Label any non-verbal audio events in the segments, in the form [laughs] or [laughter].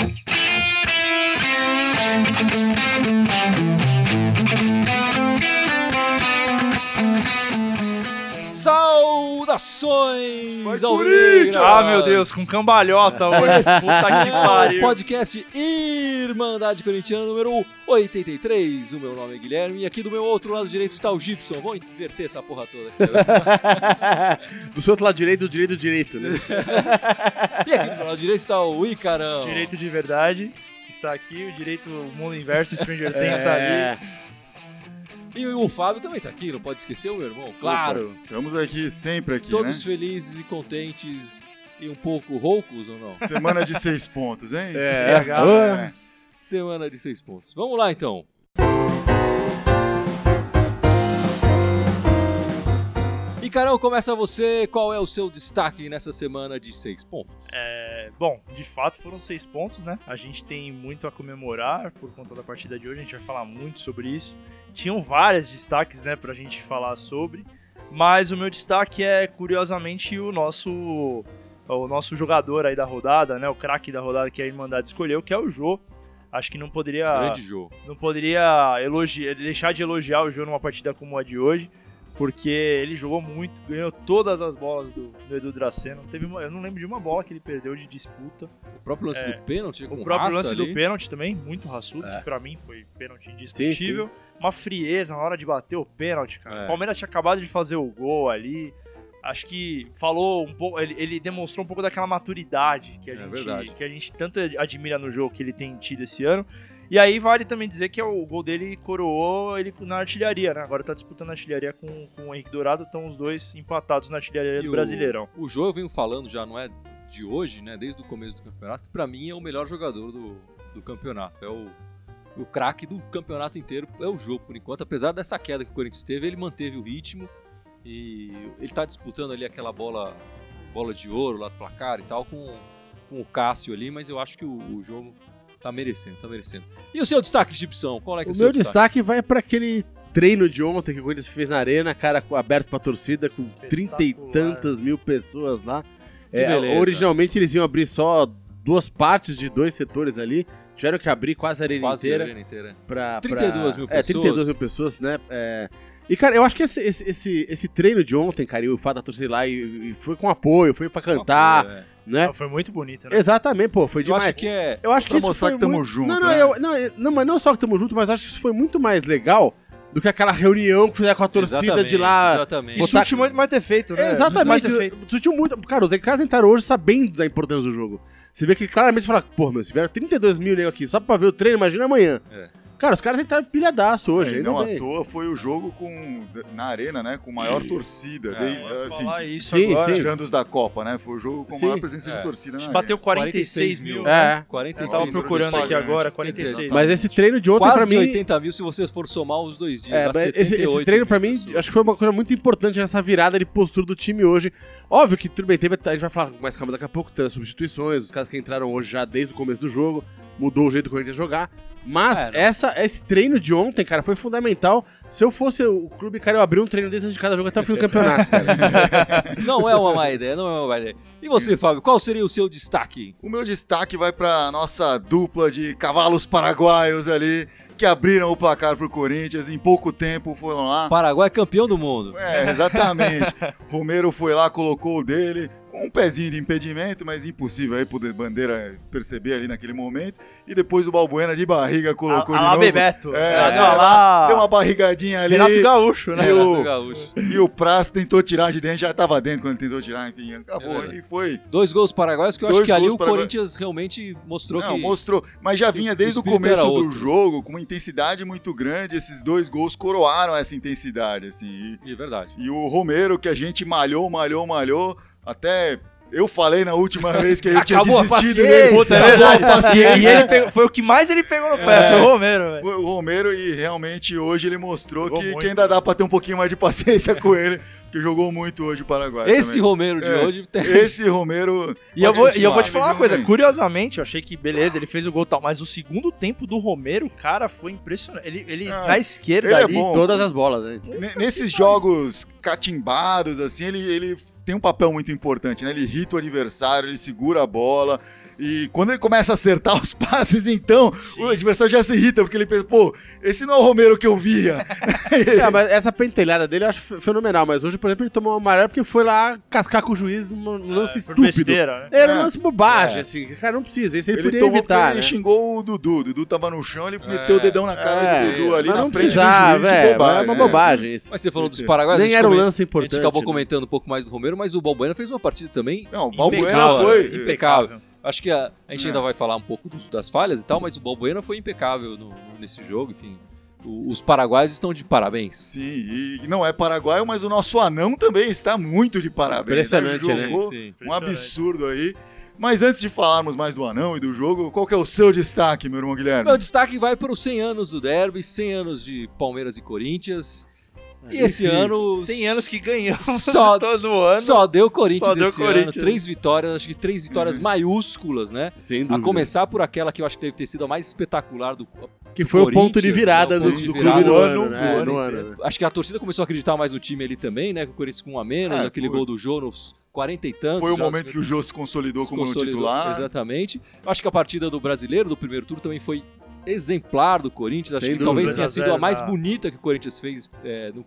Thank you. Saudações alvinegras! Ah, meu Deus, com cambalhota hoje. [laughs] Puta que o pariu. podcast Irmandade Corintiana número 83. O meu nome é Guilherme e aqui do meu outro lado direito está o Gibson. Vou inverter essa porra toda aqui. [laughs] do seu outro lado direito, do direito, do direito, né? [laughs] e aqui do meu lado direito está o Icarão. Direito de verdade está aqui, o direito o mundo inverso, Stranger Things está É, ali. E o Fábio também está aqui, não pode esquecer o meu irmão, claro. Opa, estamos aqui, sempre aqui, Todos né? felizes e contentes e um pouco roucos ou não? Semana de seis pontos, hein? é. É. Semana de seis pontos. Vamos lá então. Carol, começa você. Qual é o seu destaque nessa semana de seis pontos? É, bom, de fato foram seis pontos, né? A gente tem muito a comemorar por conta da partida de hoje, a gente vai falar muito sobre isso. Tinham vários destaques, né, pra gente falar sobre, mas o meu destaque é, curiosamente, o nosso o nosso jogador aí da rodada, né, o craque da rodada que a Irmandade escolheu, que é o Jô. Acho que não poderia Grande jogo. não poderia elogiar, deixar de elogiar o Jô numa partida como a de hoje, porque ele jogou muito, ganhou todas as bolas do, do Edu Draceno. Teve uma- eu não lembro de uma bola que ele perdeu de disputa. O próprio lance É. do pênalti O próprio lance ali. do pênalti também, muito raçudo, É. que pra mim foi pênalti indiscutível. Sim, Uma frieza na hora de bater o pênalti, cara. É. O Palmeiras tinha acabado de fazer o gol ali. Acho que falou um pouco, ele, ele demonstrou um pouco daquela maturidade que a, É gente, verdade. que a gente tanto admira no jogo que ele tem tido esse ano. E aí vale também dizer que é o gol dele coroou ele na artilharia, né? Agora tá disputando a artilharia com, com o Henrique Dourado, estão os dois empatados na artilharia E do o- Brasileirão. O Jô eu venho falando já, não é de hoje, né? Desde o começo do campeonato, que pra mim é o melhor jogador do, do campeonato. É o, o craque do campeonato inteiro, é o Jô, por enquanto. Apesar dessa queda que o Corinthians teve, ele manteve o ritmo e ele tá disputando ali aquela bola, bola de ouro lá do placar e tal, com, com o Cássio ali, mas eu acho que o, o jogo tá merecendo, tá merecendo. E o seu destaque, Gibson? Qual é que é O o seu meu destaque vai pra aquele treino de ontem que o Corinthians fez na arena, cara, aberto pra torcida, com trinta e tantas mil pessoas lá. É, beleza. originalmente eles iam abrir só duas partes de dois setores ali. Tiveram que abrir quase a arena Quase a inteira. arena inteira. pra, 32 pra- mil É, 32 pessoas. mil pessoas, né? É, E, cara, eu acho que esse, esse, esse, esse treino de ontem, cara, e o fato da torcida ir lá e, e foi com apoio, foi pra cantar, É. né? Foi muito bonito, né? Exatamente, pô, foi Eu demais. acho que é. Eu acho que Pra isso mostrar foi que tamo muito- junto, Não, não, né? eu- não, eu- não, mas não só que tamo junto, mas acho que isso foi muito mais legal do que aquela reunião que fizeram com a torcida Exatamente, de lá. Exatamente. Isso surte muito mais ter feito, né? Exatamente. Mais ter feito. Surtiu muito. Cara, os caras entraram hoje sabendo da importância do jogo. Você vê que claramente fala, pô, meu, se vieram 32 mil nego aqui só pra ver o treino, imagina amanhã. É. Cara, os caras entraram pilhadaço hoje. É, e não à toa foi o jogo com, na arena, né? Com maior torcida. É, desde, assim, falar isso sim, agora. sim. tirando os da Copa, né? Foi o jogo com Sim. maior presença É. de torcida na Bateu arena. 46 mil. É. né? 46 Eu tava procurando aqui agora, quer dizer, 46. Mas esse treino de ontem, Quase pra mim. 80 mil se você for somar os dois dias. É, mas esse, 78 esse treino mil pra mim, pessoas. acho que foi uma coisa muito importante nessa virada de postura do time hoje. Óbvio que tudo bem, teve, a gente vai falar mais calma daqui a pouco, teve as substituições, os caras que entraram hoje já desde o começo do jogo, mudou o jeito do Corinthians jogar. Mas É, essa, esse treino de ontem, cara, foi fundamental. Se eu fosse o clube, cara, eu abrir um treino desse de cada jogo até o fim do campeonato, cara. [laughs] Não é uma má ideia, não é uma má ideia. E você, Fábio, qual seria o seu destaque? O meu destaque vai pra nossa dupla de cavalos paraguaios ali, que abriram o placar pro Corinthians. Em pouco tempo foram lá. Paraguai é campeão do mundo. É, exatamente. [laughs] Romero foi lá, colocou o dele, um pezinho de impedimento, mas impossível aí poder bandeira perceber ali naquele momento. E depois o Balbuena de barriga colocou a, de a lá novo. Bebeto. É, deu, não, lá- deu uma barrigadinha ali. Renato Gaúcho, né? E o- Renato Gaúcho. E o Praz tentou tirar de dentro, já tava dentro quando tentou tirar, enfim, acabou. É e foi. Dois gols paraguaios que eu acho Dois que ali gols o paraguaios. Corinthians realmente mostrou Não, que. mostrou. Mas já vinha o desde o espírito começo do jogo, com uma intensidade muito grande. Esses dois gols coroaram essa intensidade, assim. E, É verdade. e o Romero, que a gente malhou, malhou, malhou, até. Eu falei na última [laughs] vez que eu tinha Acabou a desistido paciência. dele. Puta, é acabou a verdade. E paciência. ele pegou- foi o que mais ele pegou no pé, É. foi o Romero, velho. O Romero, e realmente hoje ele mostrou Jogou que, muito. que ainda dá pra ter um pouquinho mais de paciência com ele, porque jogou muito hoje o Paraguai. Esse também. Romero de É. hoje tem. Esse Romero. E eu, vou, e eu vou te falar uma coisa, curiosamente, eu achei que beleza, ele fez o gol e tal, mas o segundo tempo do Romero, cara, foi impressionante. Ele, ele Ah, na esquerda ele é ali, bom. Todas as bolas, né? Ne- Nesses jogos catimbados, assim, ele, ele tem um papel muito importante, né? Ele irrita o adversário, ele segura a bola, E quando ele começa a acertar os [laughs] passes, então, Sim. o adversário já se irrita, porque ele pensa, pô, esse não é o Romero que eu via. [laughs] É, mas essa pentelhada dele eu acho fe- fenomenal. Mas hoje, por exemplo, ele tomou uma amarela porque foi lá cascar com o juiz num num lance É, estúpido. besteira, né? Era um É. lance bobagem, É. assim. Cara, não precisa. Isso ele, Ele, podia evitar, porque né? ele xingou o Dudu. O Dudu tava no chão, ele É. meteu o dedão na cara É, do Dudu ali mas na não frente do precisava, juiz. é, de bobagem, é uma bobagem isso. Mas você falou dos paraguaios, a Nem era um lance A importante. gente acabou né? comentando um pouco mais do Romero, mas o Balbuena fez uma partida também. Não, o Balbuena Impecável, foi... Impecável. Acho que a, a gente É. ainda vai falar um pouco dos- das falhas e tal, mas o Balbuena foi impecável no- nesse jogo, enfim. O- os paraguaios estão de parabéns. Sim, e não é paraguaio, mas o nosso anão também está muito de parabéns. Impressionante, né? Jogou Sim, sim. Um absurdo aí. Mas antes de falarmos mais do anão e do jogo, qual que é o seu destaque, meu irmão Guilherme? Meu destaque vai para os 100 anos do derby, 100 anos de Palmeiras e Corinthians. E esse ano 100 anos que ganhamos [laughs] Só- [laughs] todo ano. só deu Corinthians só deu esse ano. Corinthians. Três vitórias, acho que três vitórias maiúsculas, né? Sem A dúvida. começar por aquela que eu acho que deve ter sido a mais espetacular do. Que foi o ponto de Corinthians, virada do, do de clube virada no do ano, ano, né? do ano No ano, né? Acho que a torcida começou a acreditar mais no time ali também, né? Com o Corinthians com um a menos, É, aquele foi. gol do Jô nos 40 e tantos. Foi o já- momento que o Jô se consolidou se como consolidou. titular. Exatamente. Eu Acho que a partida do brasileiro, do primeiro turno, também foi exemplar do Corinthians. Acho Sem que talvez tenha 2 a sido 0 a mais na- bonita que o Corinthians fez é, no,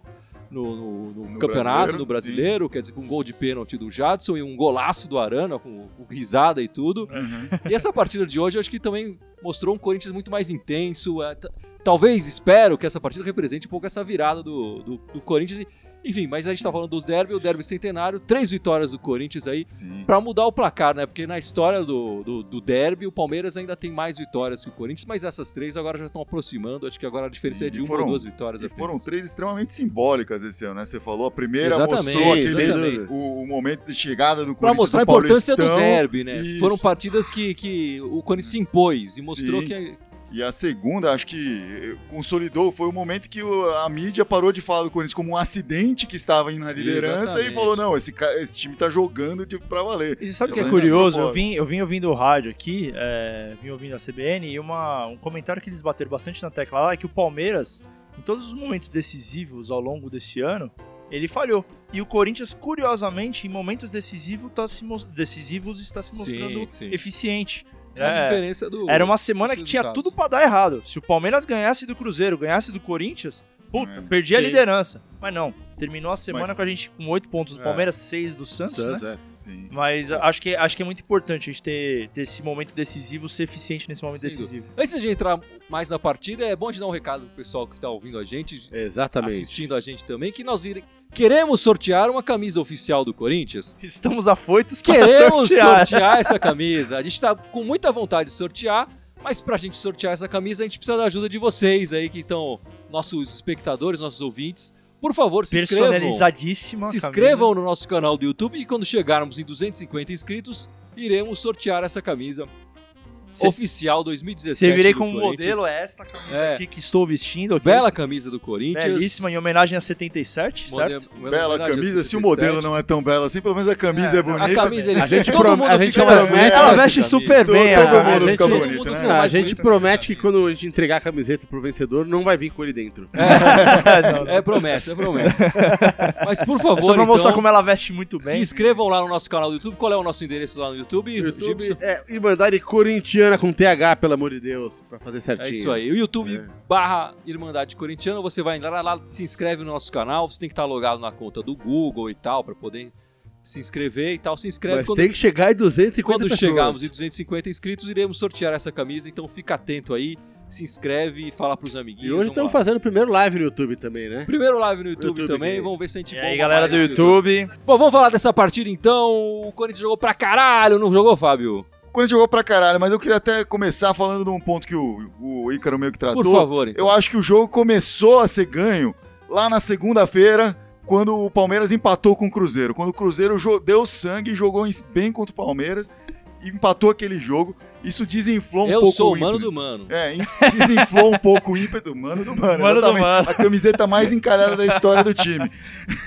no- no- no No campeonato, brasileiro, no brasileiro. Quer dizer, com um gol de pênalti do Jadson e um golaço do Arana, com, com risada e tudo. Uhum. E essa partida de hoje, eu acho que também mostrou um Corinthians muito mais intenso. é, talvez, espero, que essa partida represente um pouco essa virada do, do, do Corinthians. E, enfim, mas a gente tá falando dos derby, o derby centenário, três vitórias do Corinthians aí. Pra mudar o placar, né? Porque na história do, do, do derby, o Palmeiras ainda tem mais vitórias que o Corinthians, mas essas três agora já estão aproximando. Acho que agora a diferença Sim, é de uma foram- ou duas vitórias E apenas. foram três extremamente simbólicas esse ano, né? Você falou, a primeira Exatamente, mostrou aquele, dúvida. o, o momento de chegada do Pra Corinthians mostrar a importância do derby, né? Isso. Foram partidas que, que o Corinthians se impôs e mostrou Sim. que. E a segunda, acho que eh, consolidou, foi o momento que a mídia parou de falar do Corinthians como um acidente que estava indo na liderança Exatamente. e falou: não, esse, esse time tá jogando de, pra valer. E você sabe o que é curioso? Eu vim, eu vim ouvindo o rádio aqui, é, vim ouvindo a CBN, e uma, um comentário que eles bateram bastante na tecla lá é que o Palmeiras, em todos os momentos decisivos ao longo desse ano, ele falhou. E o Corinthians, curiosamente, em momentos decisivos, tá se decisivos está se mostrando Sim, sim. eficiente. É a diferença do. Era uma semana que tinha tudo pra dar errado. Se o Palmeiras ganhasse do Cruzeiro, ganhasse do Corinthians, puta, É. perdia a Sim. liderança. Mas não, terminou a semana Mas- com a gente com oito pontos do É. Palmeiras, seis do Santos, né? Santos, é. Sim. Mas acho que, acho que é muito importante a gente ter, ter esse momento decisivo, ser eficiente nesse momento Sem decisivo. Antes de entrar mais na partida, é bom de dar um recado pro pessoal que tá ouvindo a gente, Exatamente. assistindo a gente também, que nós ire- queremos sortear uma camisa oficial do Corinthians. Estamos afoitos para Queremos sortear. sortear essa camisa. A gente tá com muita vontade de sortear, mas pra gente sortear essa camisa, a gente precisa da ajuda de vocês aí que estão, nossos espectadores, nossos ouvintes. Por favor, se inscrevam. Personalizadíssima. Se camisa. inscrevam no nosso canal do YouTube e quando chegarmos em 250 inscritos, iremos sortear essa camisa Se- oficial 2017. Servirei do como Corinthians. modelo é esta camisa É. aqui que estou vestindo. Aqui. Bela camisa do Corinthians. Belíssima, em homenagem a 77, Mode- certo? Bela camisa, se o 77. modelo não é tão belo assim, pelo menos a camisa é, É, bonita. A camisa ele A gente todo prom- mundo a gente fica mais promete- bonito Ela com veste super Todo- bem. todo a- mundo a fica gente- bonito, mundo né? a gente promete que quando a gente entregar a camiseta pro vencedor, não vai vir com ele dentro. Não. É promessa, é promessa. Mas por favor, É só pra mostrar então, como ela veste muito se bem. inscrevam lá no nosso canal do YouTube. Qual é o nosso endereço lá no YouTube? YouTube é Irmandade Corintiana com TH, pelo amor de Deus, pra fazer É certinho. isso aí. O YouTube É. barra Irmandade Corintiana, você vai entrar lá, se inscreve no nosso canal, você tem que estar logado na conta do Google e tal, pra poder se inscrever e tal. Se inscreve Mas quando, tem que chegar em 250 quando pessoas. chegarmos em 250 inscritos, iremos sortear essa camisa, então fica atento aí, se inscreve e fala pros amiguinhos. E hoje estamos lá. fazendo o primeiro live no YouTube também, né? Primeiro live no YouTube, YouTube, também, que- vamos ver se a gente E aí, galera do esse YouTube. Bom, vamos falar dessa partida então. O Corinthians jogou pra caralho, não jogou, Fábio? O Corinthians jogou pra caralho, mas eu queria até começar falando de um ponto que o, o Ícaro meio que tratou. Por favor, então. Eu acho que o jogo começou a ser ganho lá na segunda-feira, quando o Palmeiras empatou com o Cruzeiro. Quando o Cruzeiro deu sangue e jogou em- bem contra o Palmeiras empatou aquele jogo. Isso desinflou um Eu pouco sou o mano ímpeto. do mano. É, in- desinflou um pouco o ímpeto. Mano do mano, Mano do exatamente. mano. A camiseta mais encalhada da história do time.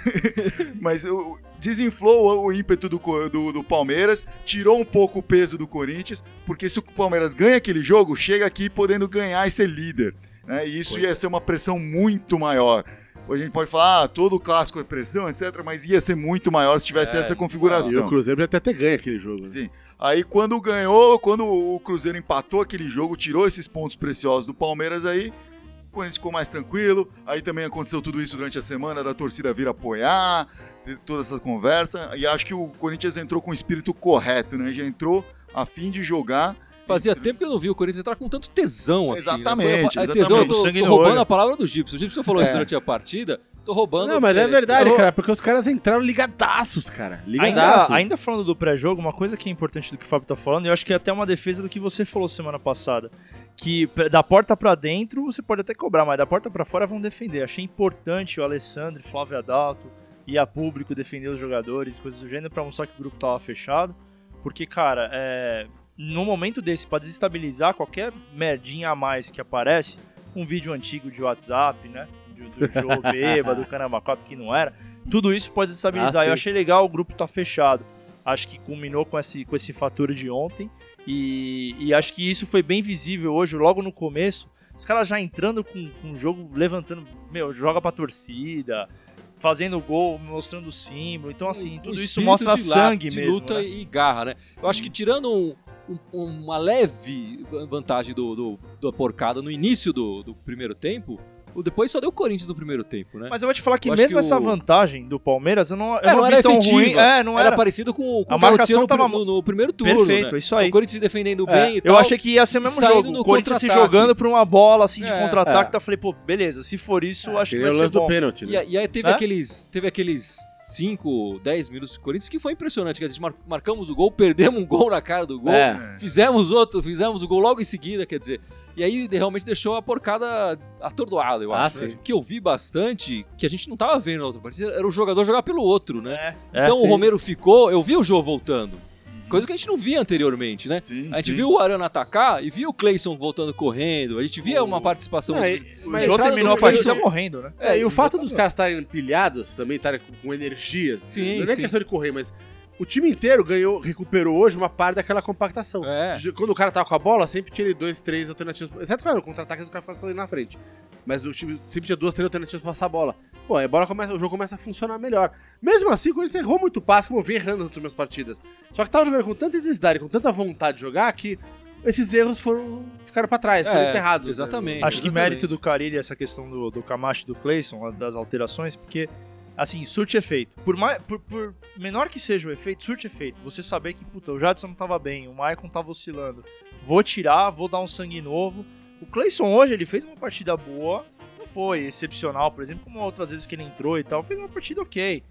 [laughs] Mas o- desinflou o ímpeto do, do, do Palmeiras, tirou um pouco o peso do Corinthians, porque se o Palmeiras ganha aquele jogo, chega aqui podendo ganhar e ser líder. né? E isso Foi. ia ser uma pressão muito maior. a gente pode falar, ah, todo clássico é pressão, etc. Mas ia ser muito maior se tivesse É, essa E configuração. o Cruzeiro até ter ganho aquele jogo. né? Sim. Aí quando ganhou, quando o Cruzeiro empatou aquele jogo, tirou esses pontos preciosos do Palmeiras aí, o Corinthians ficou mais tranquilo. Aí também aconteceu tudo isso durante a semana, da torcida vir apoiar, ter toda essa conversa. E acho que o Corinthians entrou com o espírito correto, né? Já entrou a fim de jogar. Fazia tempo que eu não vi o Corinthians entrar com tanto tesão assim. Exatamente, Né? Foi a- exatamente. tesão, eu tô, Sangue tô roubando olho. a palavra do Gibson. O Gibson falou isso É. durante a partida. Tô roubando. Não, mas é verdade, eu- cara, porque os caras entraram ligadaços, cara. Ainda, Ligadaços. ainda falando do pré-jogo, uma coisa que é importante do que o Fábio tá falando, eu acho que é até uma defesa do que você falou semana passada. Que da porta pra dentro você pode até cobrar, mas da porta pra fora vão defender. Achei importante o Alessandro, Flávio Adalto e a público defender os jogadores, coisas do gênero, pra mostrar que o grupo tava fechado. Porque, cara, é, num momento desse, pra desestabilizar qualquer merdinha a mais que aparece, um vídeo antigo de WhatsApp, né? Do, do jogo [laughs] bêbado, do Caramba 4 que não era. Tudo isso pode desestabilizar. Ah, sim. eu achei legal o grupo tá fechado. Acho que culminou com esse, com esse fator de ontem. E, e acho que isso foi bem visível hoje, logo no começo. Os caras já entrando com, com o jogo, levantando, meu, joga pra torcida, fazendo gol, mostrando o símbolo. Então, assim, Um tudo isso espírito mostra de sangue de mesmo. luta né? e garra, né? Eu acho que tirando um- um- uma leve vantagem do, do- da porcada no início do, do primeiro tempo, o depois só deu Corinthians no primeiro tempo, né? Mas eu vou te falar que Eu mesmo que essa o- vantagem do Palmeiras, eu não, eu É, não, não vi era tão efetiva. ruim. É, não era, era. parecido com, com A o marcação no, tava no- no primeiro turno, Perfeito, né? isso aí. O Corinthians se defendendo É, bem e tal. Eu achei que ia ser o mesmo jogo. O Corinthians se contra-ataque. jogando pra uma bola assim de É, contra-ataque. é. Então eu falei, pô, beleza, se for isso, acho que vai o ser lance do bom. pênalti, né? E, aí- teve aqueles, teve aqueles 5, 10 minutos de Corinthians que foi impressionante. Que a gente mar- marcamos o gol, perdemos um gol na cara do gol, É. fizemos outro, fizemos o gol logo em seguida, quer dizer. E aí realmente deixou a porcada atordoada, eu Ah, acho. sim. Que eu vi bastante, que a gente não tava vendo na outra partida, era o jogador jogar pelo outro, né? É, então o sim. Romero ficou, eu vi o Jô voltando. Coisa que a gente não via anteriormente, né? Sim, A gente sim. viu o Arana atacar e viu o Cleison voltando correndo. A gente via uma participação. Não, e- o mas Jô terminou a do partida Cleison- morrendo, né? É, e o fato exatamente. dos caras estarem pilhados, também estarem com, com energias, Sim, não é nem sim. questão de correr, mas o time inteiro ganhou, recuperou hoje uma parte daquela compactação. É. Quando o cara tava com a bola, sempre tinha ele dois, três alternativas. Exceto quando o contra-ataque, os caras ficavam só ali na frente. Mas o time sempre tinha duas, três alternativas pra passar a bola. Pô, aí a bola começa, o jogo começa a funcionar melhor. Mesmo assim, o Corinthians errou muito passe, como eu vi errando nas últimas partidas. Só que tava jogando com tanta intensidade, com tanta vontade de jogar, que esses erros foram ficaram pra trás, foram É, enterrados. né? exatamente. Acho que exatamente. mérito do Carilli essa questão do, do Camacho e do Clayson, das alterações, porque, assim, surte efeito. Por, mais, por, por menor que seja o efeito, surte efeito. Você saber que, puta, o Jadson não tava bem, o Maicon tava oscilando. Vou tirar, vou dar um sangue novo. O Clayson hoje, ele fez uma partida boa, foi excepcional, por exemplo, como outras vezes que ele entrou e tal, fez uma partida ok.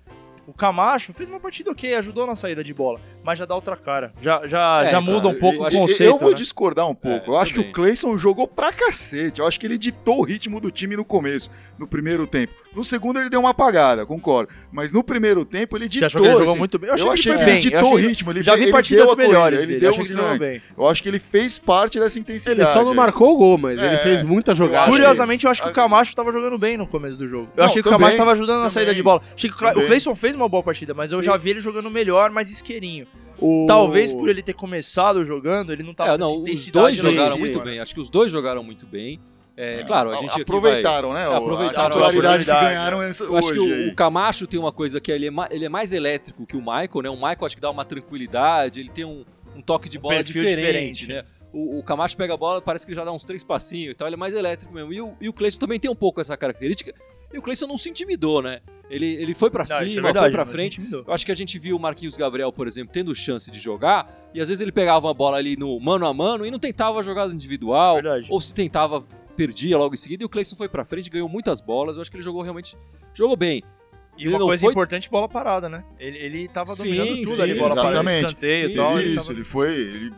O Camacho fez uma partida ok, ajudou na saída de bola, mas já dá outra cara. Já, já, É, já muda um pouco eu o que- conceito. Eu vou né? discordar um pouco. É, eu acho que também. o Cleison jogou pra cacete. Eu acho que ele ditou o ritmo do time no começo, no primeiro tempo. No segundo ele deu uma apagada, concordo. Mas no primeiro tempo ele Você ditou. achou que ele jogou assim, muito bem? Eu achei, ele que foi ele bem. Eu ditou achei o que- ritmo. Ele, Já fe- vi ele partidas melhores Ele dele, deu achei o que sangue. bem. Eu acho que ele fez parte dessa intensidade. Ele só não marcou o gol, mas É, ele fez muita jogada. Curiosamente, eu acho que o Camacho tava jogando bem no começo do jogo. Eu Não, achei que o também, Camacho tava ajudando na saída de bola. Achei que o o. Cleison fez uma boa partida, mas eu Sim. já vi ele jogando melhor, mais isqueirinho. O- Talvez por ele ter começado jogando, ele não tava É, não, os dois jogaram muito né? bem. Acho que os dois jogaram muito bem. É, claro, a gente aproveitaram, né? É, o- aproveitaram a titularidade que ganharam essa, vai... Eu acho hoje. que o, o Camacho tem uma coisa que ele é, ma- ele é mais elétrico que o Michael, né? O Michael acho que dá uma tranquilidade, ele tem um, um toque de Um bola perfil diferente, diferente, né? O, o Camacho pega a bola, parece que já dá uns três passinhos e tal, ele é mais elétrico mesmo. E o, e o Cleison também tem um pouco essa característica. E o Cleison não se intimidou, né? Ele, ele foi isso é cima, verdade, foi pra frente. Eu acho que a gente viu o Marquinhos Gabriel, por exemplo, tendo chance de jogar, e às vezes ele pegava uma bola ali no mano a mano e não tentava a jogada individual, Verdade. ou se tentava, perdia logo em seguida, e o Cleison foi pra frente, ganhou muitas bolas, eu acho que ele jogou realmente, jogou bem. E Ele uma coisa foi- importante, bola parada, né? Ele, ele tava Sim, dominando tudo sim, ali, bola parada, exatamente. escanteio e Sim, tal. Fez ele isso, tava- ele foi. Ele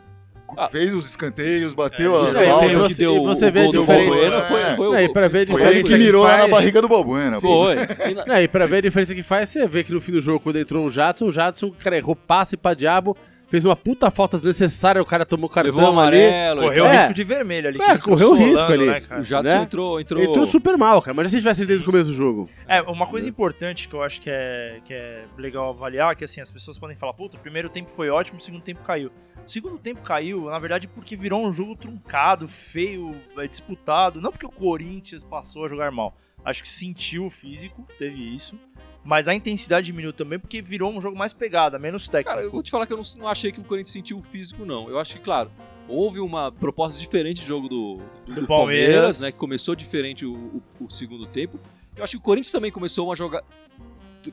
Ah. fez os escanteios, bateu É, as você- o que e você vê a diferença. Foi, É. foi, o- Não, pra ver a Foi ele que mirou lá na faz- barriga do Balbuena. Foi. E na- É, e pra ver a diferença que faz, você vê que no fim do jogo, quando entrou o Jadson, o Jadson, cara, errou passe pra diabo, fez uma puta falta desnecessária, o cara tomou cartão levou o ali. amarelo. Correu o É. risco de vermelho ali. É, correu o risco ali. né? O Jadson né? entrou, entrou... Entrou super mal, cara, mas a gente vai ser desde o começo do jogo. É, uma coisa importante que eu acho que é, que é legal avaliar, que assim, as pessoas podem falar, puta, o primeiro tempo foi ótimo, o segundo tempo caiu. O segundo tempo caiu, na verdade, porque virou um jogo truncado, feio, é, disputado. Não porque o Corinthians passou a jogar mal, Acho que sentiu o físico, teve isso. Mas a intensidade diminuiu também porque virou um jogo mais pegada, menos técnico. Cara, eu vou te falar que eu não, não achei que o Corinthians sentiu o físico, não. Eu acho que, claro, houve uma proposta diferente de jogo do, do, do Palmeiras, Palmeiras. né? Que começou diferente o, o- o segundo tempo. Eu acho que o Corinthians também começou uma joga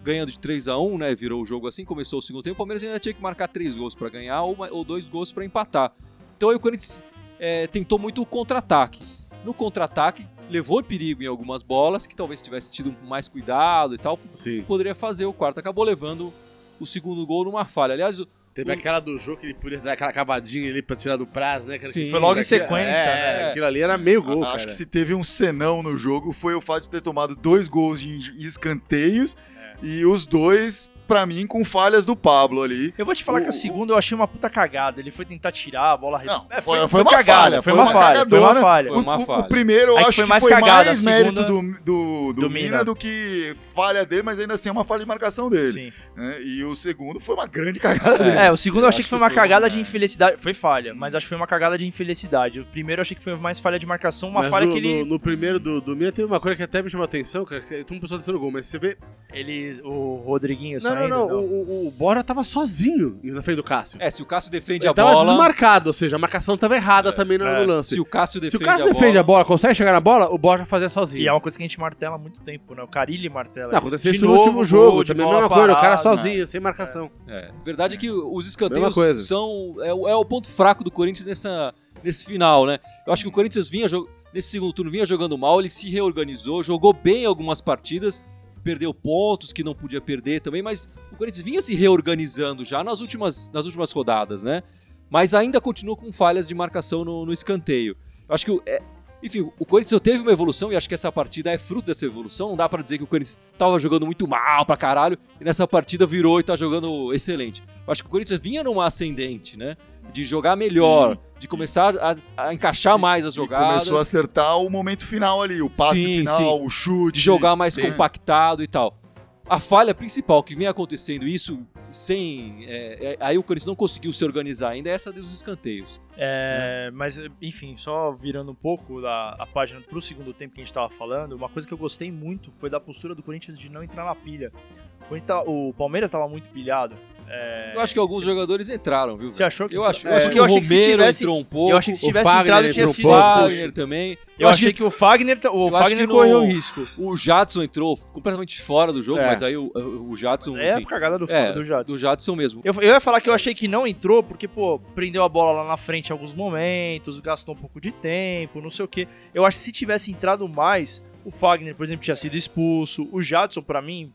ganhando de 3 a 1 né? Virou o jogo assim, começou o segundo tempo. O Palmeiras ainda tinha que marcar três gols pra ganhar ou, uma- ou dois gols pra empatar. Então aí o Corinthians é, tentou muito o contra-ataque. No contra-ataque, levou perigo em algumas bolas, que talvez tivesse tido mais cuidado e tal, Sim. poderia fazer o quarto. Acabou levando o segundo gol numa falha. Aliás, o- Teve O- aquela do jogo que ele podia dar aquela cavadinha ali pra tirar do prazo, né? Sim. Que- Foi logo em sequência, é, né? Aquilo ali era meio gol, Acho cara. que se teve um senão no jogo foi o fato de ter tomado dois gols em escanteios e os dois, pra mim, com falhas do Pablo ali. Eu vou te falar que a O- segunda eu achei uma puta cagada. Ele foi tentar tirar a bola. Não, É, foi, foi uma cagada, falha, foi uma falha, foi uma falha. Foi uma o, o- falha. o primeiro eu Aí que acho foi que mais foi cagada, mais mérito do, do, do, do Mina Mina. do que falha dele, mas ainda assim é uma falha de marcação dele. Sim. né? E o segundo foi uma grande cagada dele. É, o segundo eu achei acho que foi que uma foi cagada uma- de infelicidade. Foi falha, mas acho que foi uma cagada de infelicidade. O primeiro eu achei que foi mais falha de marcação, uma Mas falha no, que ele, no, no primeiro do, do Mina teve uma coisa que até me chamou a atenção, cara. Que você- todo mundo pensou no gol, mas você vê. ele. O Rodriguinho Não, não, saindo. não. O, o, o Bora tava sozinho na frente do Cássio. é, se o Cássio defende Ele a tava bola. desmarcado, ou seja, a marcação tava errada também no, é. no lance. Se o Cássio Se defende, o Cássio a defende bola, a bola, consegue chegar na bola, o Bora fazia sozinho. E é uma coisa que a gente martela há muito tempo, né? O Carilli martela. Não, isso. aconteceu isso no novo, último jogo, de também a bola mesma coisa, o cara sozinho, sem marcação. É, verdade é que os escanteios coisa. são é, o- é o ponto fraco do Corinthians nessa, nesse final, né? Eu acho que o Corinthians vinha nesse segundo turno vinha jogando mal, ele se reorganizou, jogou bem algumas partidas, perdeu pontos que não podia perder também, mas o Corinthians vinha se reorganizando já nas últimas, nas últimas rodadas, né? Mas ainda continua com falhas de marcação no, no escanteio. Eu acho que o- é, enfim, o Corinthians teve uma evolução e acho que essa partida é fruto dessa evolução. Não dá pra dizer que o Corinthians tava jogando muito mal pra caralho e nessa partida virou e tá jogando excelente. Eu acho que o Corinthians vinha numa ascendente, né? De jogar melhor, de começar a, a encaixar mais as E jogadas, começou a acertar o momento final ali, o passe Sim, final, sim. o chute. de jogar mais Sim. compactado e tal. A falha principal que vem acontecendo isso sem. é, é, aí o Corinthians não conseguiu se organizar ainda é essa dos escanteios. É, mas, enfim, só virando um pouco da, a página pro segundo tempo que a gente tava falando, uma coisa que eu gostei muito foi da postura do Corinthians de não entrar na pilha. O, o Palmeiras tava muito pilhado. É, Eu acho que alguns se- jogadores entraram, viu? Você achou que Eu acho, eu É, acho que eu o achei que se Romero tivesse- entrou um pouco. Eu achei que se o tivesse Fagner entrado tinha sido expulso. Fagner também. Eu achei que o Fagner, o eu acho Fagner que no- correu risco. O Jadson entrou completamente fora do jogo, É. mas aí o, o, Jadson. É a enfim, cagada do, é, do Jadson. do Jadson mesmo. Eu, eu ia falar que eu achei que não entrou porque, pô, prendeu a bola lá na frente em alguns momentos, gastou um pouco de tempo, não sei o quê. Eu acho que se tivesse entrado mais, o Fagner, por exemplo, tinha sido expulso. O Jadson, pra mim,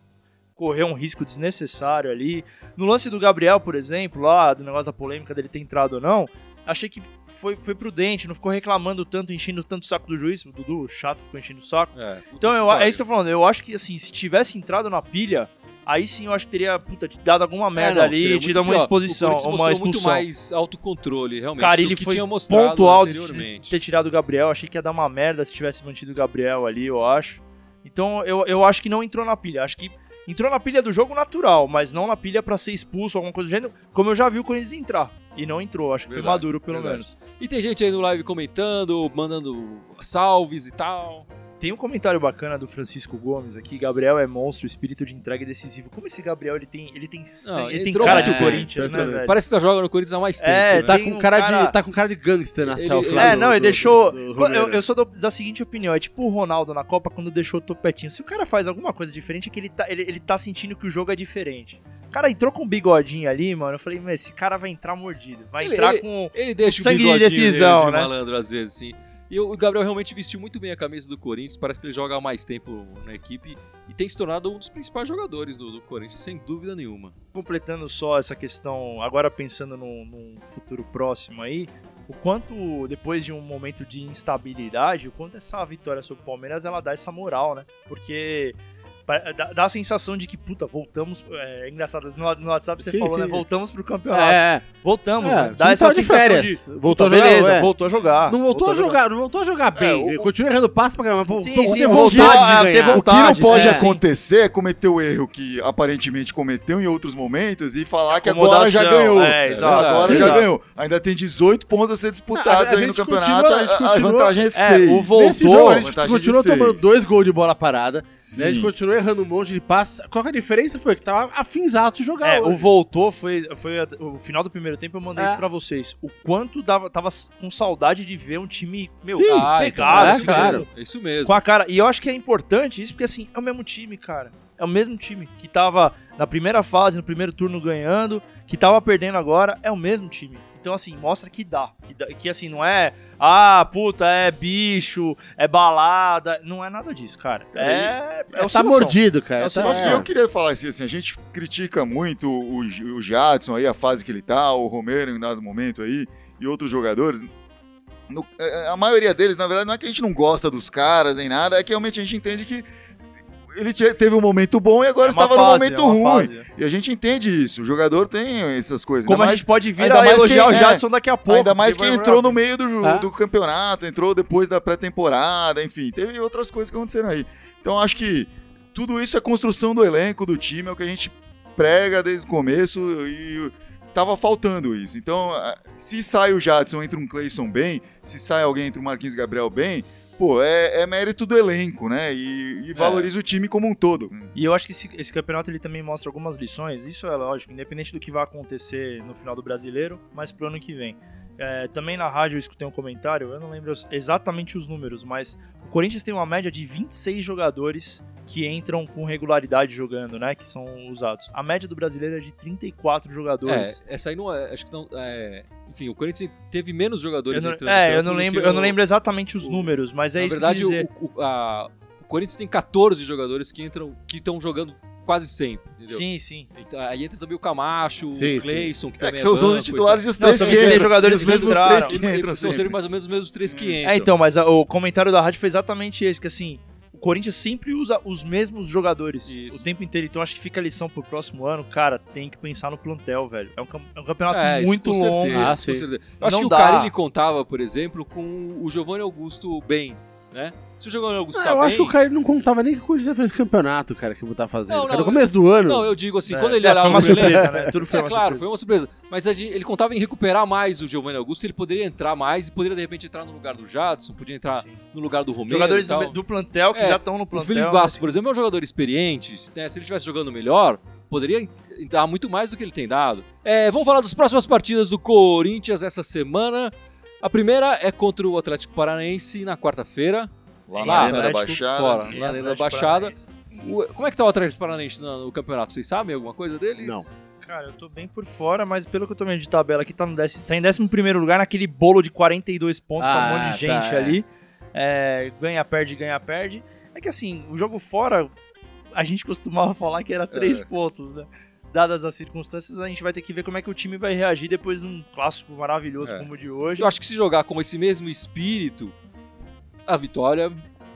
correu um risco desnecessário ali. No lance do Gabriel, por exemplo, lá, do negócio da polêmica dele ter entrado ou não, achei que foi, foi prudente, não ficou reclamando tanto, enchendo tanto o saco do juiz. O Dudu, o chato, ficou enchendo o saco. É, Então, eu, é isso que eu tô falando. Eu acho que, assim, se tivesse entrado na pilha, aí sim eu acho que teria, puta, dado alguma merda É, não, ali, dado uma pior. exposição, O uma mostrou muito expulsão. mais autocontrole, realmente. Cara, ele foi ponto alto de ter tirado o Gabriel. Achei que ia dar uma merda se tivesse mantido o Gabriel ali, eu acho. Então, eu, eu acho que não entrou na pilha. Acho que entrou na pilha do jogo natural, mas não na pilha pra ser expulso ou alguma coisa do gênero, como eu já vi o Corinthians entrar. E não entrou, acho que foi Verdade, maduro, pelo verdade. menos. E tem gente aí no live comentando, mandando salves e tal. Tem um comentário bacana do Francisco Gomes aqui. Gabriel é monstro, espírito de entrega e decisivo. Como esse Gabriel, ele tem, ele tem, sangue- ele tem cara de bem, Corinthians, né, velho? Parece que tá jogando no Corinthians há mais tempo. É, né? Tá Tem com, um cara cara- de, tá com cara de gangster na Ele- selfie. ele- lá É, do- não, ele do- deixou. do- do eu, eu sou do- da seguinte opinião: é tipo o Ronaldo na Copa quando deixou o topetinho. Se o cara faz alguma coisa diferente, é que ele tá, ele, ele tá sentindo que o jogo é diferente. O cara entrou com um bigodinho ali, mano. Eu falei, mas esse cara vai entrar mordido. Vai Ele- entrar ele- com. Ele deixa o sangue de bigodinho decisão, dele de né? malandro às vezes, sim. E o Gabriel realmente vestiu muito bem a camisa do Corinthians. Parece que ele joga há mais tempo na equipe e tem se tornado um dos principais jogadores do, do Corinthians, sem dúvida nenhuma. Completando só essa questão, agora pensando num, num futuro próximo aí, o quanto, depois de um momento de instabilidade, o quanto essa vitória sobre o Palmeiras ela dá essa moral, né? Porque dá, dá a sensação de que, puta, voltamos. É, engraçado, no, no WhatsApp você Sim, falou, sim. né? Voltamos pro campeonato. É, Voltamos, é, né? Dá essa tava de sensação férias. de. Voltou a jogar, beleza, é. voltou a jogar. Não voltou a jogar, não voltou a jogar bem. o- Continua errando passe pra ganhar, mas Sim, voltou sim, voltou vontade a de ter ganhar. O que não vontade, pode acontecer é cometer o erro que aparentemente cometeu em outros momentos e falar que agora já ganhou. é, exato, agora sim. já exato. ganhou. Ainda tem 18 pontos a ser disputados a aí no campeonato. a vantagem é É, 6. o voltou, a gente continuou tomando dois gols de bola parada. Sim. né? A gente continuou errando um monte de passes. Qual que a diferença foi que tava afinzato de jogar. É, o hoje. voltou foi, foi o final do primeiro tempo. Eu mandei É. isso pra vocês. O quanto dava, tava com saudade de ver um time, meu, Sim. Ah, pegado, é, assim, claro. É isso mesmo. com a cara. E eu acho que é importante isso, porque assim, é o mesmo time, cara. É o mesmo time que tava na primeira fase, no primeiro turno ganhando, que tava perdendo agora, é o mesmo time. Então, assim, mostra que dá. Que, dá- que, assim, não é, ah, puta, é bicho, é balada. Não é nada disso, cara. É, é, tá oscilação. mordido, cara. É tá-. Assim, eu queria falar assim, assim, a gente critica muito o, o Jadson aí, a fase que ele tá, o Romero em dado momento aí, e outros jogadores. No- é, a maioria deles, na verdade, não é que a gente não gosta dos caras nem nada, é que realmente a gente entende que ele te- teve um momento bom e agora É estava fase, num momento é ruim. fase. E a gente entende isso. O jogador tem essas coisas. Como ainda a mais, gente pode vir ainda a mais elogiar quem- o é, Jadson daqui a pouco. ainda mais vai- entrou no meio do, Ah. do campeonato, entrou depois da pré-temporada, enfim, teve outras coisas que aconteceram aí. Então acho que tudo isso é construção do elenco, do time, é o que a gente prega desde o começo e tava faltando isso. Então, se sai o Jadson, entra um Clayson bem, se sai alguém entre o Marquinhos Gabriel bem, pô, é, é mérito do elenco, né? E, e valoriza o time como um todo. E eu acho que esse, esse campeonato ele também mostra algumas lições. Isso é lógico, independente do que vai acontecer no final do brasileiro, mas pro ano que vem. É, também na rádio eu escutei um comentário, eu não lembro exatamente os números, mas o Corinthians tem uma média de 26 jogadores que entram com regularidade jogando, né? Que são usados. A média do brasileiro é de 34 É, jogadores. essa aí não é. Acho que não. é, enfim, o Corinthians teve menos jogadores Eu não, entrando. é, eu não lembro, eu não lembro exatamente os o- números, mas é Na isso verdade, que eu dizer. o, o- a- o Corinthians tem 14 jogadores que entram, que estão jogando quase sempre, entendeu? Sim, sim. Então, aí entra também o Cristo, Sim, o Cleison, que É também que são os banco 11 e titulares e os Não, três são que 26 entram. jogadores os que mesmos entraram. três tal. que E- entram São sempre. mais ou menos os mesmos três que entram. É, então, mas a- o comentário da rádio foi exatamente esse, que assim, o Corinthians sempre usa os mesmos jogadores Isso. o tempo inteiro. Então acho que fica a lição pro próximo ano, cara, tem que pensar no plantel, velho. É um, cam- é um campeonato É, muito com longo. certeza, Ah, sim. certeza. Eu acho Não que o dá. Carilli contava, por exemplo, com o Giovanni Augusto bem, né? Se o Giovanni Augusto Ah, tá eu bem... acho que o cara não contava nem que o Corinthians ia fazer esse campeonato, cara, que eu tava fazendo. Não, Cara, não, no começo do ano. Não, eu digo assim, É, quando ele é, olhava foi uma elenco- surpresa, né? Tudo foi É uma claro, surpresa. foi uma surpresa. Mas a gente- ele contava em recuperar mais o Giovanni Augusto, ele poderia entrar mais e poderia de repente entrar no lugar do Jadson, podia entrar Sim. no lugar do Romero Jogadores e tal. do, plantel que É, já estão no O plantel. Felipe né? Bastos, por exemplo, é um jogador experiente. né? Se ele estivesse jogando melhor, poderia dar muito mais do que ele tem dado. É, vamos falar das próximas partidas do Corinthians essa semana. A primeira é contra o Atlético Paranaense na quarta-feira. Lá Lá, na Arena da Baixada. fora. Lá dentro da Baixada. O- como é que tá o Atlético Paranaense no, no campeonato? Vocês sabem alguma coisa deles? Não. Cara, eu tô bem por fora, mas pelo que eu tô vendo de tabela aqui, tá, no décimo, tá em 11 lugar naquele bolo de 42 pontos, tá um Ah, monte de tá, gente é. ali. É, ganha, perde, ganha, perde. É que assim, o jogo fora, a gente costumava falar que era 3 É. pontos, né? Dadas as circunstâncias, a gente vai ter que ver como é que o time vai reagir depois de um clássico maravilhoso É. como o de hoje. Eu acho que se jogar com esse mesmo espírito, a vitória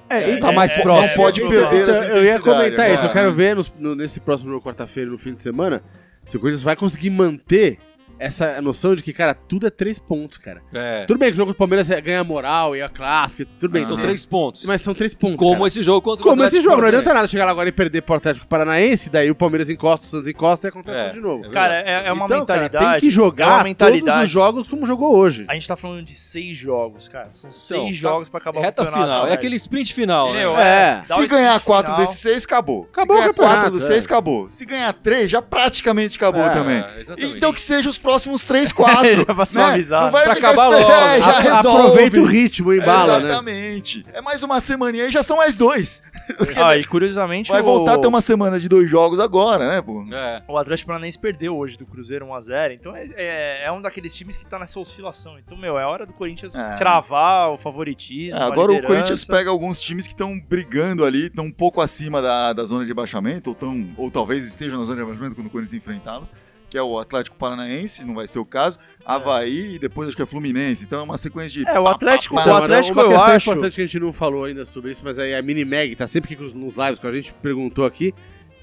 É, tá mais é, próximo. Não pode é, perder essa eu ia comentar isso. cara. Eu quero ver nos- no- nesse próximo quarta-feira, no fim de semana, se o Corinthians vai conseguir manter essa noção de que, cara, tudo é três pontos, cara. é, Tudo bem que o jogo do Palmeiras é- ganha moral e a clássica, tudo bem. são né? três pontos. Mas são três pontos. Como cara. esse jogo contra o Como esse jogo, não adianta nada chegar lá agora e perder pro Atlético Paranaense, daí o Palmeiras encosta, o Santos encosta e acontece É, tudo de novo. é Cara, é, é uma Então, cara, mentalidade. tem que é jogar uma todos os jogos como jogou hoje. A gente tá falando de seis jogos, cara. São seis Então, tá- jogos pra acabar Reta o campeonato. final, é aquele sprint final, né? É. Se ganhar quatro final. desses seis, acabou. Acabou Se ganhar quatro dos é. seis, acabou. Se ganhar três, já praticamente acabou É, também. É, exatamente. Então que seja os próximos três, [laughs] quatro. Já pra suavizar. Não vai Pra ficar acabar logo. é, já A- resolve. Aproveita o ritmo, o embala, né? Exatamente. É mais uma semaninha e já são mais dois. [laughs] Ah, e curiosamente Vai o... voltar a ter uma semana de dois jogos agora, né, pô? É. o Atlético Paranaense perdeu hoje do Cruzeiro 1x0. Então é, é, é um daqueles times que tá nessa oscilação. Então, meu, é hora do Corinthians É. cravar o favoritismo. É, a agora o. Corinthians pega alguns times que estão brigando ali, estão um pouco acima da, da zona de baixamento, ou, tão, ou talvez estejam na zona de baixamento quando o Corinthians enfrentá-los, que é o Atlético Paranaense, não vai ser o caso, Havaí e depois acho que é Fluminense. Então é uma sequência de. É, o Atlético, pá, o pá, Não, Atlético uma eu questão acho. importante que a gente não falou ainda sobre isso, mas aí a Mini Mag tá sempre aqui nos lives com a gente, perguntou aqui.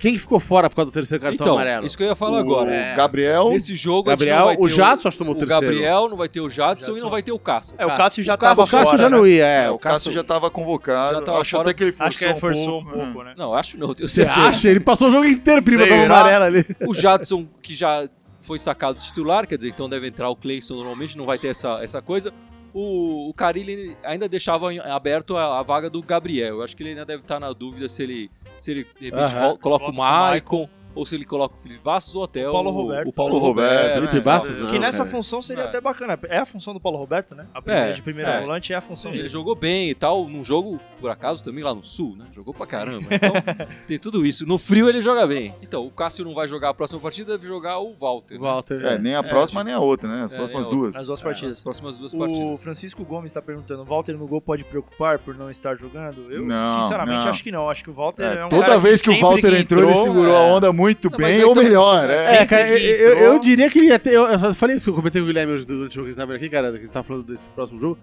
Quem que ficou fora por causa do terceiro cartão Então, amarelo? isso que eu ia falar o agora. É. Gabriel. Nesse jogo, a gente Gabriel, não vai o Jadson acho que tomou o o terceiro. Gabriel, não vai ter o Jadson, e Jadson. não vai ter o Cássio. É, o Cássio já O Cássio- tava O Cássio fora, já né? não ia, é. É, o Cássio já estava convocado. Já tava acho fora. até que ele forçou, Acho que ele forçou um pouco. pouco, né? Não, acho não, tenho Você certeza. acha? Ele passou o jogo inteiro, prima, Será? tomou amarelo ali. O Jadson, que já foi sacado titular, quer dizer, então deve entrar o Cleison normalmente, não vai ter essa, essa coisa. O, o Carilli ainda deixava aberto a, a vaga do Gabriel. Eu acho que ele ainda deve estar na dúvida se ele, se ele de repente, Aham. vol- coloca o Coloca o Maicon. Ou se ele coloca o Felipe Bastos ou até O Paulo Roberto. O Paulo Roberto, Roberto. Felipe né? Bastos, Não, Que nessa cara. função seria É. até bacana. É a função do Paulo Roberto, né? A primeira É, de primeira é. volante é a função Ele dele. jogou bem e tal, num jogo, por acaso, também lá no Sul, né? Jogou pra caramba. Então, [laughs] tem tudo isso. No frio ele joga bem. Então, o Cássio não vai jogar a próxima partida, deve jogar o Walter. né? Walter. É, nem a próxima nem a outra, né? As É, próximas duas. As duas partidas. As próximas duas O partidas. Francisco Gomes está perguntando: Walter no gol pode preocupar por não estar jogando? Eu, Não, sinceramente, não. acho que não. Acho que o Walter é, É, um toda cara vez que, o sempre Walter entrou, ele segurou a é. onda muito Não, mas bem, ou tá- melhor. É, É. cara, eu, eu- diria que ele ia ter. Eu, eu falei isso que eu comentei com o Guilherme hoje durante o jogo que estava aqui, cara, que ele tava falando desse próximo jogo.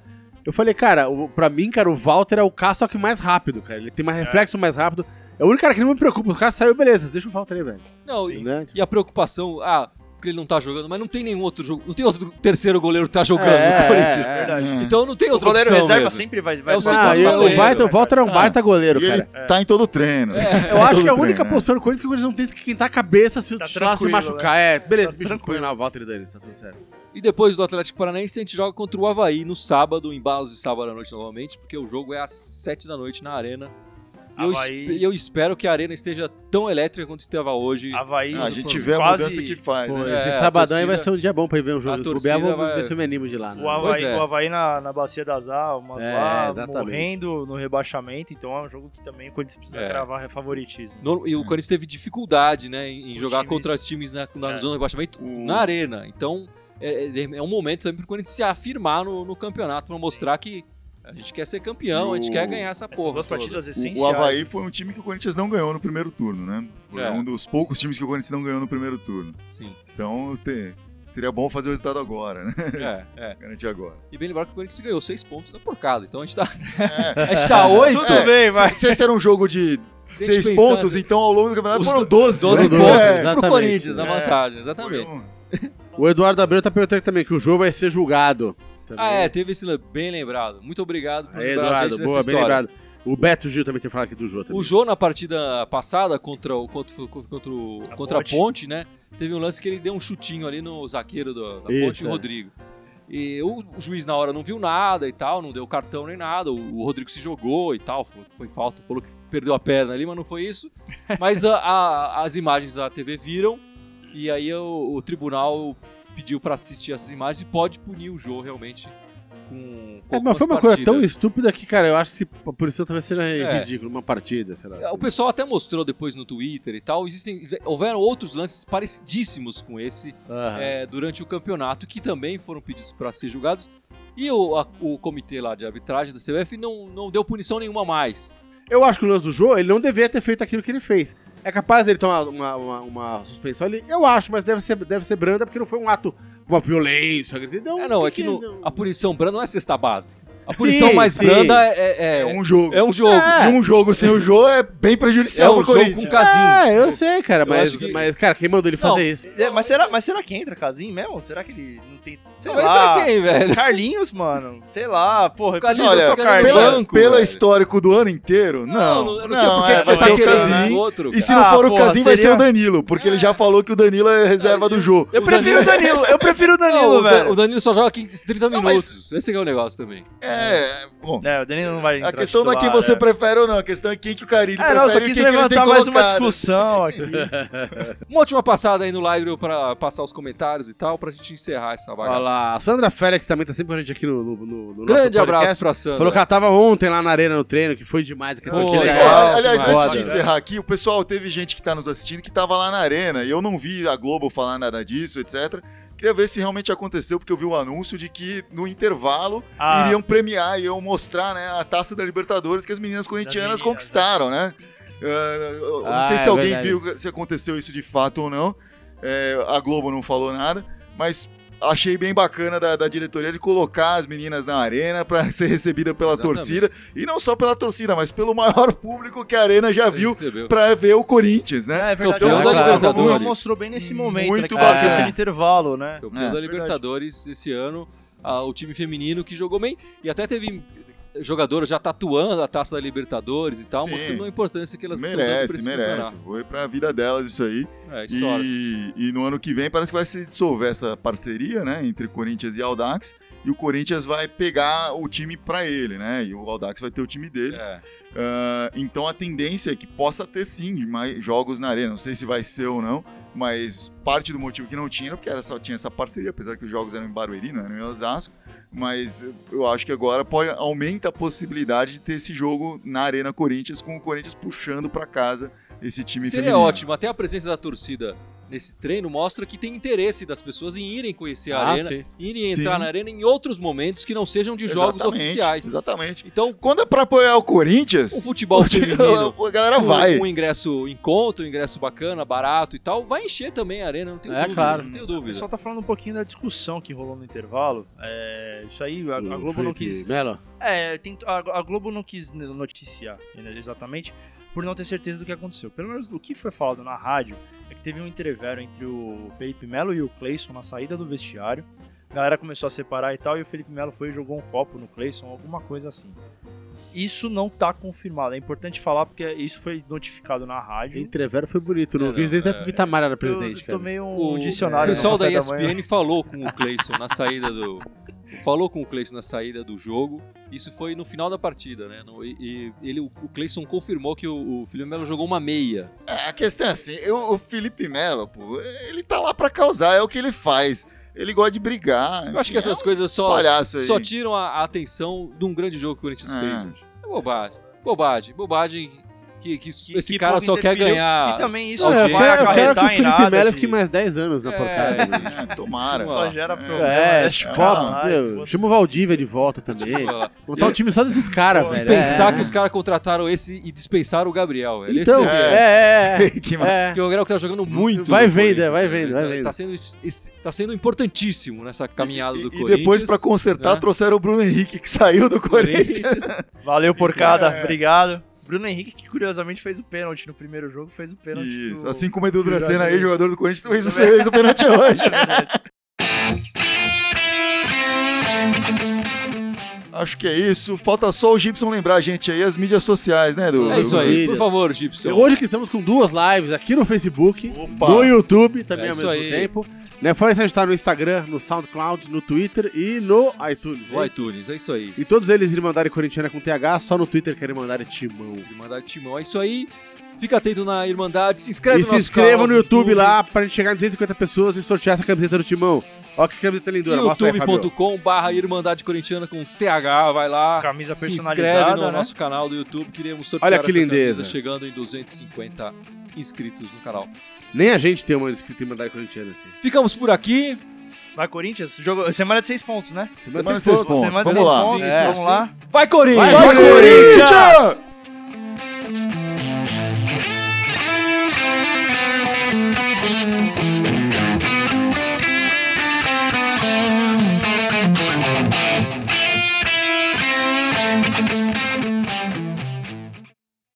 Eu falei, cara, o, pra mim, cara, o Walter é o Cássio, só que mais rápido, cara. Ele tem mais reflexo mais rápido. É o único cara que não me preocupa. O Cássio saiu, beleza, deixa o Walter aí, velho. Não, Sim. e, Né? e a preocupação, ah, porque ele não tá jogando, mas não tem nenhum outro jogo, não tem outro terceiro goleiro que tá jogando É, no Corinthians. é, é. verdade. Então não tem O outra goleiro opção reserva mesmo. sempre vai, vai É o vai Ah, e Gonçalo o, goleiro, Walter, o né, Walter é um cara? baita goleiro, E ele cara. tá em todo treino. É, eu acho que a única treino, posição do Corinthians é que o Corinthians não tem que esquentar a cabeça se o Tá titular se tranquilo, machucar. É, beleza, Tá bicho, tranquilo. põe lá o Walter e Dani, tá tudo certo. E depois do Atlético Paranaense, a gente joga contra o Havaí no sábado, em Balos de sábado à noite novamente, porque o jogo é às 7 da noite na Arena. E eu, Havaí- espe- eu espero que a Arena esteja tão elétrica quanto estava hoje. Havaí. Ah, a gente quase- vê a mudança que faz, Pô, né? É, esse a sabadão aí vai torcida- ser um dia bom pra ir ver um jogo. a torcida vou vai- ver se eu me animo de lá. Né? O Havaí, é. o Havaí na, na Bacia das Almas, É, lá, exatamente. morrendo no rebaixamento, então é um jogo que também o Corinthians precisa É. cravar favoritismo. No- e o Corinthians teve dificuldade né, em, Com jogar times- contra times na, na É. zona de rebaixamento O- na Arena. Então é, é- é um momento também para o Corinthians se afirmar no, no campeonato, para mostrar que a gente quer ser campeão, a gente O- quer ganhar essa Essas porra. duas toda. partidas O- essenciais. O Havaí foi um time que o Corinthians não ganhou no primeiro turno, né? Foi É. um dos poucos times que o Corinthians não ganhou no primeiro turno. Sim. Então seria bom fazer o resultado agora, né? É, [laughs] é. Garantir agora. E bem lembrar que o Corinthians ganhou seis pontos da porcada. Então a gente tá, [laughs] É. a gente tá oito. Tudo bem, vai. Se, se esse era um jogo de seis pensando- pontos, então ao longo do campeonato foram do- 12. 12 né? pontos É, pro. Corinthians, a É. vantagem, exatamente. um- O Eduardo Abreu tá perguntando também que o jogo vai ser julgado. Também. Ah, é, teve esse bem lembrado. Muito obrigado por Aí, Eduardo, gente boa, bem história. lembrado. O Beto Gil também tem falado aqui do Jô também. O Jô, na partida passada contra, o, contra, contra, o- A contra Ponte. a Ponte, né? Teve um lance que ele deu um chutinho ali no zagueiro do- da Isso, Ponte, o é. Rodrigo. E o, o juiz na hora não viu nada e tal, não deu cartão nem nada. O, o Rodrigo se jogou e tal, falou que foi falta, falou que perdeu a perna ali, mas não foi isso. Mas a- a- as imagens da TV viram e aí o, o tribunal pediu pra assistir essas imagens e pode punir o Jô realmente com. com É, mas foi uma algumas coisa tão partidas. estúpida que, cara, eu acho que a punição talvez seja É. ridículo, uma partida, sei lá. O pessoal até mostrou depois no Twitter e tal. Existem, houveram outros lances parecidíssimos com esse Aham. é, durante o campeonato que também foram pedidos para ser julgados. E o, a- o comitê lá de arbitragem da CBF não, não deu punição nenhuma mais. Eu acho que o lance do Jô, ele não deveria ter feito aquilo que ele fez. É capaz dele tomar uma, uma, uma suspensão ali? Eu acho, mas deve ser, deve ser branda porque não foi um ato, uma violência. Então, É, não, é que que- no- a punição branda não é cesta básica. A punição Sim, mais sim. branda é, é, É um jogo. é um jogo. É. E um jogo sem o jogo é bem É prejudicial um pro jogo com casinho. É, eu sei, cara, Eu mas, que- mas, cara, quem mandou ele Não, fazer isso? É, mas, será, mas será que entra Casim mesmo? Será que ele não tem. Sei Vai lá. entrar quem, velho? Carlinhos, mano. Sei lá, porra. Carlinhos Olha, pela, pela velho. histórico do ano inteiro, não. não, eu não sei por que é, que vai você ser tá o querendo Casim. um outro. E se não for Ah, o porra, Casim, vai ser o Danilo, porque ele já falou que o Danilo é reserva do jogo. Eu prefiro o Danilo, eu prefiro o [laughs] Danilo, Não, o, Dan- velho. o Danilo só joga 15, 30 Não, minutos. Esse que é o negócio também. É, bom. É, o Danilo não vai A questão não é quem titular, você é. prefere ou não, a questão é quem que o Carilli É, prefere não, só quis levantar mais uma discussão [laughs] aqui. Uma última passada aí no live pra passar os comentários e tal, pra gente encerrar essa bagaça. Olha lá, a Sandra Félix também tá sempre com a gente aqui no, no, no, no Grande nosso abraço pra Sandra. Falou que ela tava ontem lá na arena no treino, que foi demais. Que legal. é- Olha, Aliás, Foda. antes de encerrar aqui, o pessoal teve gente que tá nos assistindo que tava lá na arena e eu não vi a Globo falar nada disso, etc. Queria ver se realmente aconteceu, porque eu vi o anúncio de que no intervalo Ah. iriam premiar, iam mostrar né, a taça da Libertadores que as meninas corintianas meninas, conquistaram, né? Uh, eu não Ah, sei se é alguém verdade. viu se aconteceu isso de fato ou não. É, a Globo não falou nada, mas achei bem bacana da, da diretoria de colocar as meninas na arena para [laughs] ser recebida pela Exatamente. torcida. E não só pela torcida, mas pelo maior [laughs] público que a arena já viu para ver o Corinthians, né? É, é verdade. A da Libertadores. mostrou bem nesse momento, Muito né? Bacana. esse intervalo, né? Campeão É, da verdade. Libertadores esse ano, ah, o time feminino que jogou bem e até teve jogadoras já tatuando a taça da Libertadores e tal, Sim. mostrando a importância que elas Merece, merece. Foi pra vida delas isso aí. É, história. E, e no ano que vem parece que vai se dissolver essa parceria, né, entre Corinthians e Audax. E o Corinthians vai pegar o time pra ele, né? E o Audax vai ter o time dele. É. Ah, então a tendência é que possa ter sim mais jogos na arena. Não sei se vai ser ou não, mas parte do motivo que não tinha era porque era só tinha essa parceria, apesar que os jogos eram em Barueri, não eram em Osasco. Mas eu acho que agora pode, aumenta a possibilidade de ter esse jogo na Arena Corinthians, com o Corinthians puxando pra casa esse time Seria feminino. ótimo, até a presença da torcida nesse treino mostra que tem interesse das pessoas em irem conhecer a Ah, arena, sim. irem Sim. entrar na arena em outros momentos que não sejam de jogos Exatamente, oficiais. Exatamente. Então, Quando é pra apoiar o Corinthians, o futebol [laughs] feminino a galera um, vai. um ingresso em conta, um ingresso bacana, barato e tal, vai encher também a arena, não tenho É, dúvida. claro. Não tenho O dúvida. pessoal tá falando um pouquinho da discussão que rolou no intervalo. É, isso aí, a, a Globo não Felipe quis. Melo. É, tem- a, a Globo não quis noticiar né, exatamente por não ter certeza do que aconteceu. Pelo menos o que foi falado na rádio é que teve um entrevero entre o Felipe Melo e o Cleison na saída do vestiário. A galera começou a separar e tal, e o Felipe Melo foi e jogou um copo no Cleison, alguma coisa assim. Isso não tá confirmado. É importante falar porque isso foi notificado na rádio. Entrevero foi bonito. Não É, vi não, desde é. que o Itamar era Eu presidente, cara. tomei um O, dicionário. o pessoal da. ESPN falou com o Cleison na saída do. Falou com o Cleison na saída do jogo. Isso foi no final da partida, né? No- e, e ele, o Cleison confirmou que o, o Felipe Melo jogou uma meia. É, a questão é assim, eu- o Felipe Melo, pô, ele tá lá pra causar, é o que ele faz. Ele gosta de brigar. Eu acho que enfim, essas é um coisas só, só tiram a, a atenção de um grande jogo que o Corinthians É. fez. É bobagem. Bobagem. Bobagem que, que Que- esse que cara só quer ganhar. E também isso audiência. vai quero, eu quero que o acarretar em Felipe. Melo de- fique mais 10 anos na É, porcaria. né? É, tomara. Só gera É. problema. É, né? tipo, Ah, chama o Valdívia de volta também. Montar um time só desses caras, velho. Pensar é, que os caras contrataram esse e dispensaram o Gabriel. velho. Então, esse é, é, é, é. [laughs] Que é. Porque o Gabriel que tá jogando muito. Vai vendo, Corinthians, vai né? vendo, vai Tá- vendo. Tá sendo, tá sendo importantíssimo nessa caminhada E- do e, Corinthians. depois, pra consertar, né? trouxeram o Bruno Henrique, que saiu do Corinthians. Valeu, porcada. É. Obrigado. Bruno Henrique, que curiosamente fez o pênalti no primeiro jogo, fez o pênalti. Isso. Assim como o Edu Dracena aí, jogador do Corinthians, fez o, fez o pênalti hoje. [laughs] [laughs] Acho que é isso. Falta só o Gibson lembrar a gente aí, as mídias sociais, né, do É isso aí. Por favor, Gibson. Hoje que estamos com duas lives aqui no Facebook, Opa. no YouTube também É ao mesmo aí. tempo. Né? Fora isso, a gente tá no Instagram, no SoundCloud, no Twitter e no iTunes. O é isso? iTunes, é isso aí. E todos eles Irmandade Corintiana com TH, só no Twitter querem mandar Timão. Irmandade Timão, é isso aí. Fica atento na Irmandade, se inscreve E no se nosso inscreva no YouTube lá pra gente chegar em 250 pessoas e sortear essa camiseta do Timão. Ó que camiseta lindura, mostra aí, Fabio. youtube.com barra Irmandade Corintiana com TH, vai lá. Camisa Se inscreve personalizada, no né? nosso canal do YouTube, queremos sortear Olha que essa lindeza. camisa, chegando em 250 inscritos no canal. Nem a gente tem uma inscrita Irmandade Corintiana assim. Ficamos por aqui. Vai, Corinthians. Jogo... Semana de seis pontos, né? Semana de seis pontos. Semana de Vamos seis lá. pontos. É. Vamos lá. Vai, Corinthians! Vai, Corinthians!